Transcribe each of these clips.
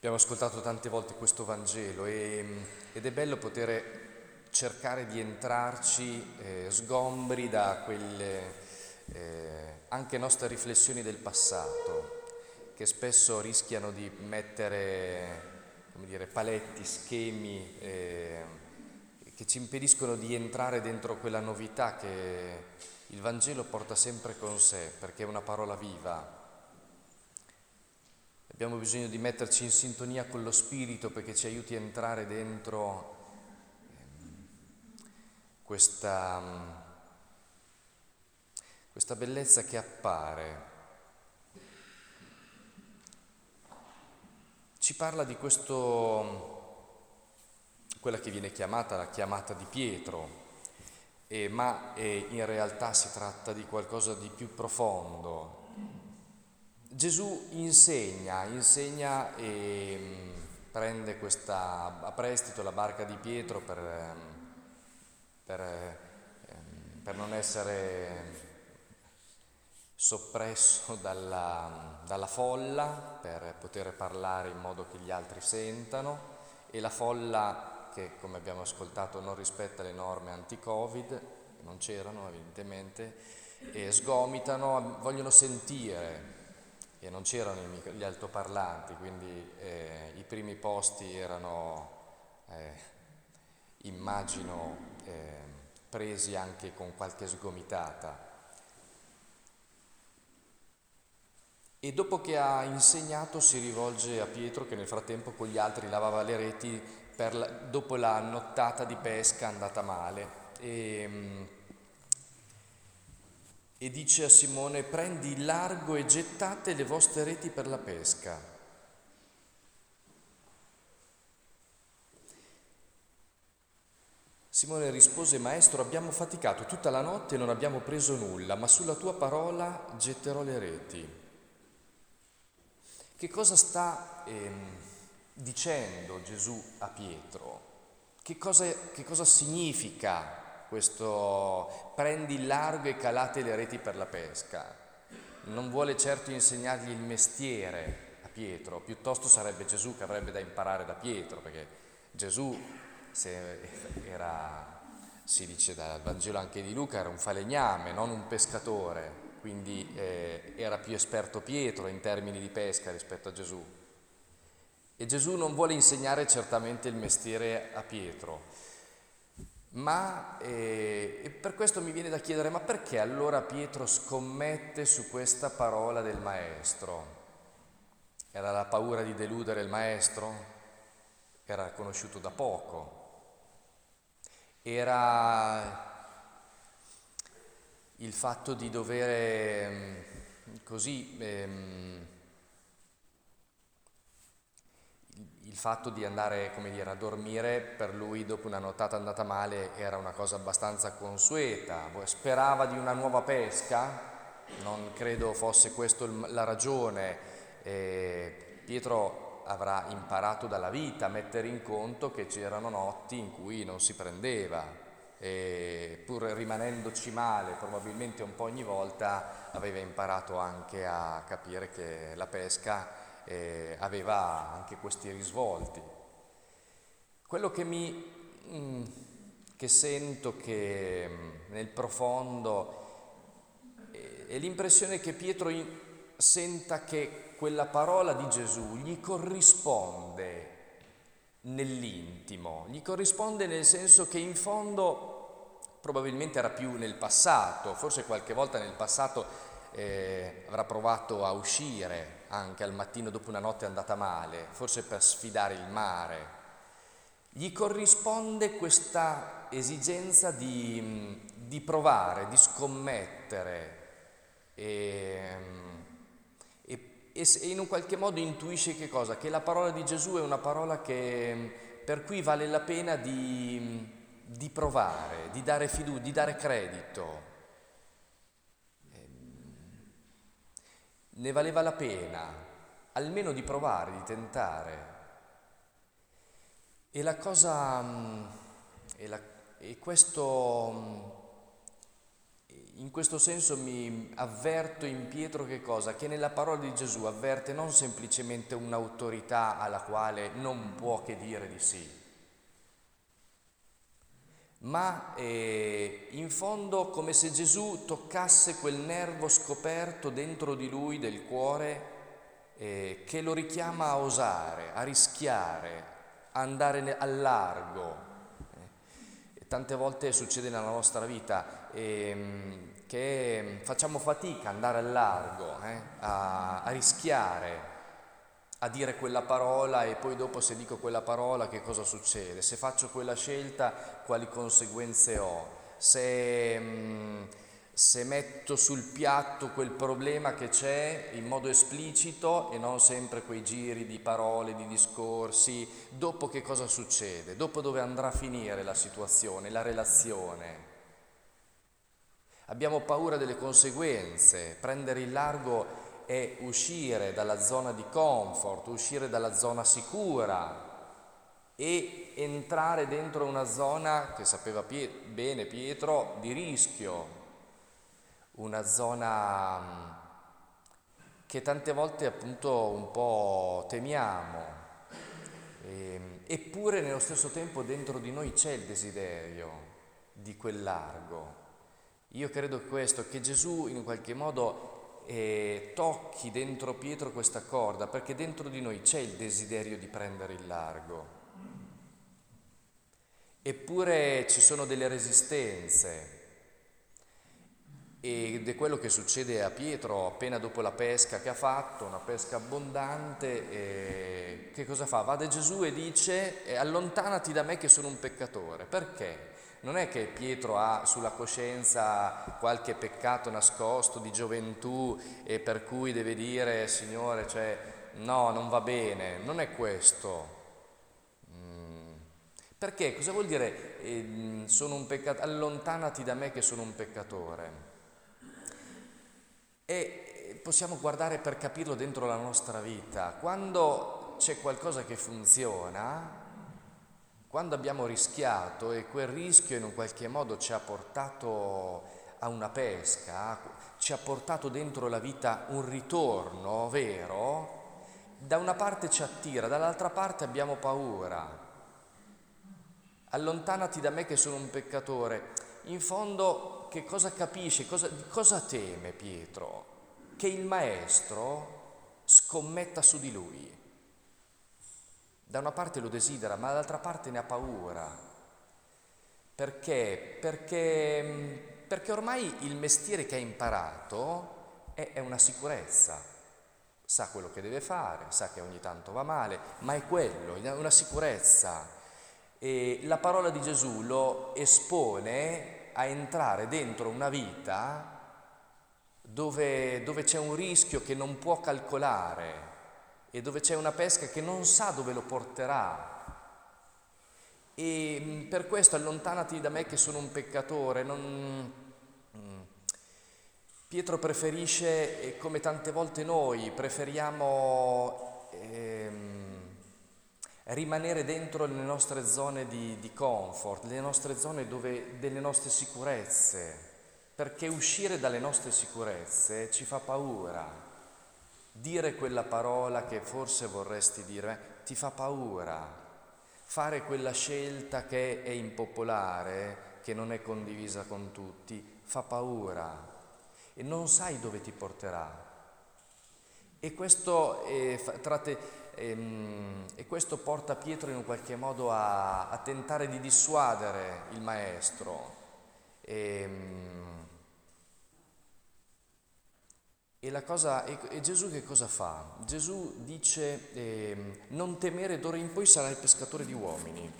Abbiamo ascoltato tante volte questo Vangelo e, ed è bello poter cercare di entrarci eh, sgombri da quelle eh, anche nostre riflessioni del passato, che spesso rischiano di mettere dire, paletti, schemi eh, che ci impediscono di entrare dentro quella novità che il Vangelo porta sempre con sé, perché è una parola viva Abbiamo bisogno di metterci in sintonia con lo Spirito perché ci aiuti a entrare dentro ehm, questa, questa bellezza che appare. Ci parla di questo, quella che viene chiamata la chiamata di Pietro, eh, ma eh, in realtà si tratta di qualcosa di più profondo, Gesù insegna, insegna e mm, prende questa, a prestito la barca di Pietro per, mm, per, ehm, per non essere soppresso dalla, dalla, folla, per poter parlare in modo che gli altri sentano. E la folla che come abbiamo ascoltato non rispetta le norme anti-Covid, non c'erano evidentemente, sgomitano, vogliono sentire e non c'erano gli altoparlanti, quindi eh, i primi posti erano, eh, immagino, eh, presi anche con qualche sgomitata. E dopo che ha insegnato si rivolge a Pietro che nel frattempo con gli altri lavava le reti la, dopo la nottata di pesca andata male. E, mm, e dice a Simone, prendi il largo e gettate le vostre reti per la pesca. Simone rispose, Maestro, abbiamo faticato tutta la notte e non abbiamo preso nulla, ma sulla tua parola getterò le reti. Che cosa sta ehm, dicendo Gesù a Pietro? Che cosa, che cosa significa questo prendi il largo e calate le reti per la pesca. Non vuole certo insegnargli il mestiere a Pietro, piuttosto sarebbe Gesù che avrebbe da imparare da Pietro, perché Gesù era, si dice dal Vangelo anche di Luca, era un falegname, non un pescatore, quindi eh, era più esperto Pietro in termini di pesca rispetto a Gesù. E Gesù non vuole insegnare certamente il mestiere a Pietro, ma eh, per questo mi viene da chiedere, ma perché allora Pietro scommette su questa parola del maestro? Era la paura di deludere il maestro? Era conosciuto da poco? Era il fatto di dover mm, così ehm, il fatto di andare, dire, a dormire per lui dopo una nottata andata male era una cosa abbastanza consueta, sperava di una nuova pesca, non credo fosse questa la ragione. Eh, Pietro avrà imparato dalla vita a mettere in conto che c'erano notti in cui non si prendeva, e pur rimanendoci male probabilmente un po' ogni volta aveva imparato anche a capire che la pesca eh, aveva anche questi risvolti. Quello che mi mm, che sento che mm, nel profondo è, l'impressione che Pietro senta che quella parola di Gesù gli corrisponde nell'intimo, gli corrisponde nel senso che in fondo probabilmente era più nel passato, forse qualche volta nel passato eh, avrà provato a uscire anche al mattino dopo una notte andata male, forse per sfidare il mare. Gli corrisponde questa esigenza di, di provare, di scommettere e, e, e, in un qualche modo intuisce che cosa? Che la parola di Gesù è una parola che, per cui vale la pena di, di provare, di dare fiducia, di dare credito. Ne valeva la pena almeno di provare, di tentare. E la cosa, mm, e, la, e questo, mm, in questo senso mi avverto in Pietro che cosa? Che nella parola di Gesù avverte non semplicemente un'autorità alla quale non può che dire di sì, ma eh, in fondo come se Gesù toccasse quel nervo scoperto dentro di lui del cuore eh, che lo richiama a osare, a rischiare, a andare al largo. Eh, tante volte succede nella nostra vita. Eh, che facciamo fatica ad andare al largo, eh, a, a rischiare, a dire quella parola e poi dopo se dico quella parola che cosa succede? Se faccio quella scelta quali conseguenze ho? Se, mh, se metto sul piatto quel problema che c'è in modo esplicito e non sempre quei giri di parole, di discorsi, dopo che cosa succede? Dopo dove andrà a finire la situazione, la relazione? Abbiamo paura delle conseguenze, prendere il largo è uscire dalla zona di comfort, uscire dalla zona sicura e entrare dentro una zona che sapeva Pie- bene Pietro di rischio, una zona mm, che tante volte appunto un po' temiamo, e, ehm, eppure nello stesso tempo dentro di noi c'è il desiderio di quel largo. Io credo questo, che Gesù in qualche modo eh, tocchi dentro Pietro questa corda, perché dentro di noi c'è il desiderio di prendere il largo. Eppure ci sono delle resistenze ed è quello che succede a Pietro appena dopo la pesca che ha fatto, una pesca abbondante, e che cosa fa? Va da Gesù e dice allontanati da me che sono un peccatore. Perché? non è che Pietro ha sulla coscienza qualche peccato nascosto di gioventù e per cui deve dire Signore, cioè, no, non va bene, non è questo. Mm. Perché? Cosa vuol dire eh, sono un peccato? Allontanati da me che sono un peccatore. E possiamo guardare per capirlo dentro la nostra vita. Quando c'è qualcosa che funziona, quando abbiamo rischiato e quel rischio in un qualche modo ci ha portato a una pesca, ci ha portato dentro la vita un ritorno vero, da una parte ci attira, dall'altra parte abbiamo paura. Allontanati da me che sono un peccatore. In fondo che cosa capisce, cosa, cosa teme Pietro? Che il maestro scommetta su di lui. Da una parte lo desidera, ma dall'altra parte ne ha paura. Perché? Perché, perché ormai il mestiere che ha imparato è, è una sicurezza. Sa quello che deve fare, sa che ogni tanto va male, ma è quello, è una sicurezza. E la parola di Gesù lo espone a entrare dentro una vita dove, dove c'è un rischio che non può calcolare, e dove c'è una pesca che non sa dove lo porterà. E mm, per questo allontanati da me che sono un peccatore. Non... Mm. Pietro preferisce, come tante volte noi, preferiamo ehm, rimanere dentro le nostre zone di, di comfort, le nostre zone dove, delle nostre sicurezze, perché uscire dalle nostre sicurezze ci fa paura dire quella parola che forse vorresti dire, ti fa paura. Fare quella scelta che è impopolare, che non è condivisa con tutti, fa paura e non sai dove ti porterà. E questo, eh, tratte, ehm, e questo porta Pietro in un qualche modo a, a tentare di dissuadere il maestro. E, ehm, E, cosa, e, e, Gesù che cosa fa? Gesù dice eh, non temere d'ora in poi sarai pescatore di uomini.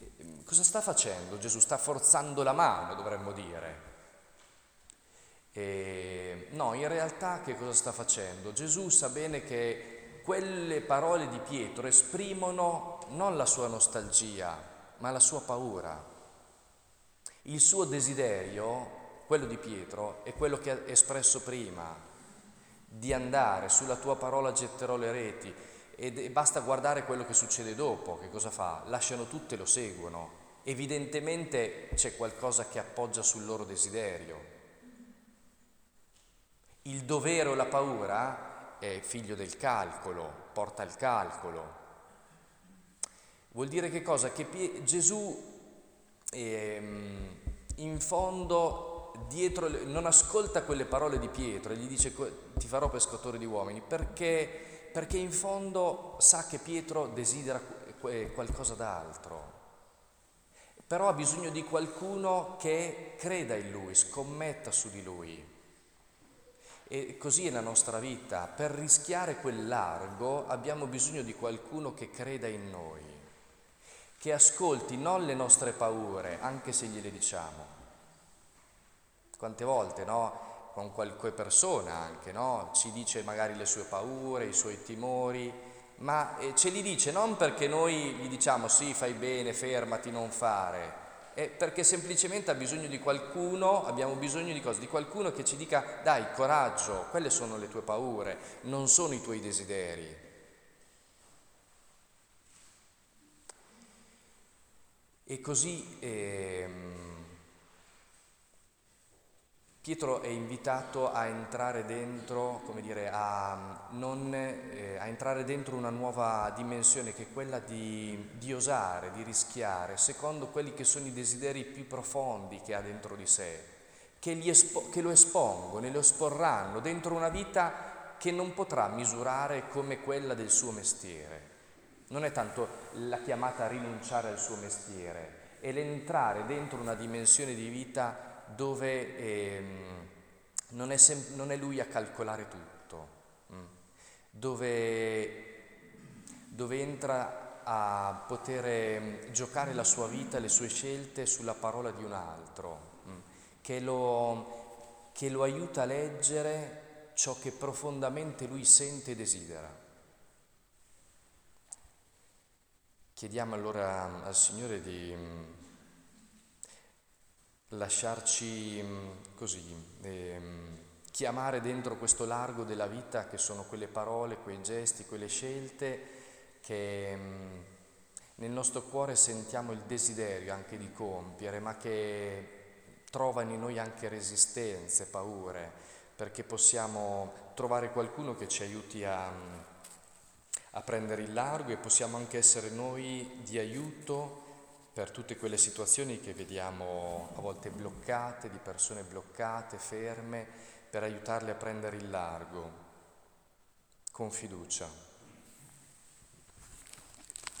Eh, cosa sta facendo? Gesù sta forzando la mano, dovremmo dire. Eh, no, in realtà che cosa sta facendo? Gesù sa bene che quelle parole di Pietro esprimono non la sua nostalgia, ma la sua paura. Il suo desiderio, quello di Pietro, è quello che ha espresso prima, di andare, sulla tua parola getterò le reti e basta guardare quello che succede dopo, che cosa fa? Lasciano tutte e lo seguono. Evidentemente c'è qualcosa che appoggia sul loro desiderio. Il dovere o la paura è figlio del calcolo, porta al calcolo. Vuol dire che cosa? Che Gesù ehm, in fondo dietro, non ascolta quelle parole di Pietro e gli dice ti farò pescatore di uomini perché, perché in fondo sa che Pietro desidera qualcosa d'altro però ha bisogno di qualcuno che creda in lui, scommetta su di lui. E così è la nostra vita, per rischiare quel largo abbiamo bisogno di qualcuno che creda in noi, che ascolti non le nostre paure, anche se gliele diciamo. Quante volte, no? Con qualche persona anche, no? Ci dice magari le sue paure, i suoi timori, ma eh, ce li dice non perché noi gli diciamo sì, fai bene, fermati, non fare, è perché semplicemente ha bisogno di qualcuno, abbiamo bisogno di cosa? Di qualcuno che ci dica dai, coraggio, quelle sono le tue paure, non sono i tuoi desideri. E così... Ehm, Pietro è invitato a entrare dentro, come dire, a, non, eh, a entrare dentro una nuova dimensione che è quella di, di, osare, di rischiare, secondo quelli che sono i desideri più profondi che ha dentro di sé, che, espo, che lo espongono e lo esporranno dentro una vita che non potrà misurare come quella del suo mestiere. Non è tanto la chiamata a rinunciare al suo mestiere, è l'entrare dentro una dimensione di vita dove ehm, non, è sem- non, è lui a calcolare tutto, mm. dove, dove, entra a poter ehm, giocare la sua vita, le sue scelte sulla parola di un altro, mm. che, lo, che lo aiuta a leggere ciò che profondamente lui sente e desidera. Chiediamo allora al Signore di mm, lasciarci mm, così, ehm, chiamare dentro questo largo della vita che sono quelle parole, quei gesti, quelle scelte che mm, nel nostro cuore sentiamo il desiderio anche di compiere, ma che trovano in noi anche resistenze, paure, perché possiamo trovare qualcuno che ci aiuti a, mm, a prendere il largo e possiamo anche essere noi di aiuto per tutte quelle situazioni che vediamo a volte bloccate, di persone bloccate, ferme, per aiutarle a prendere il largo con fiducia.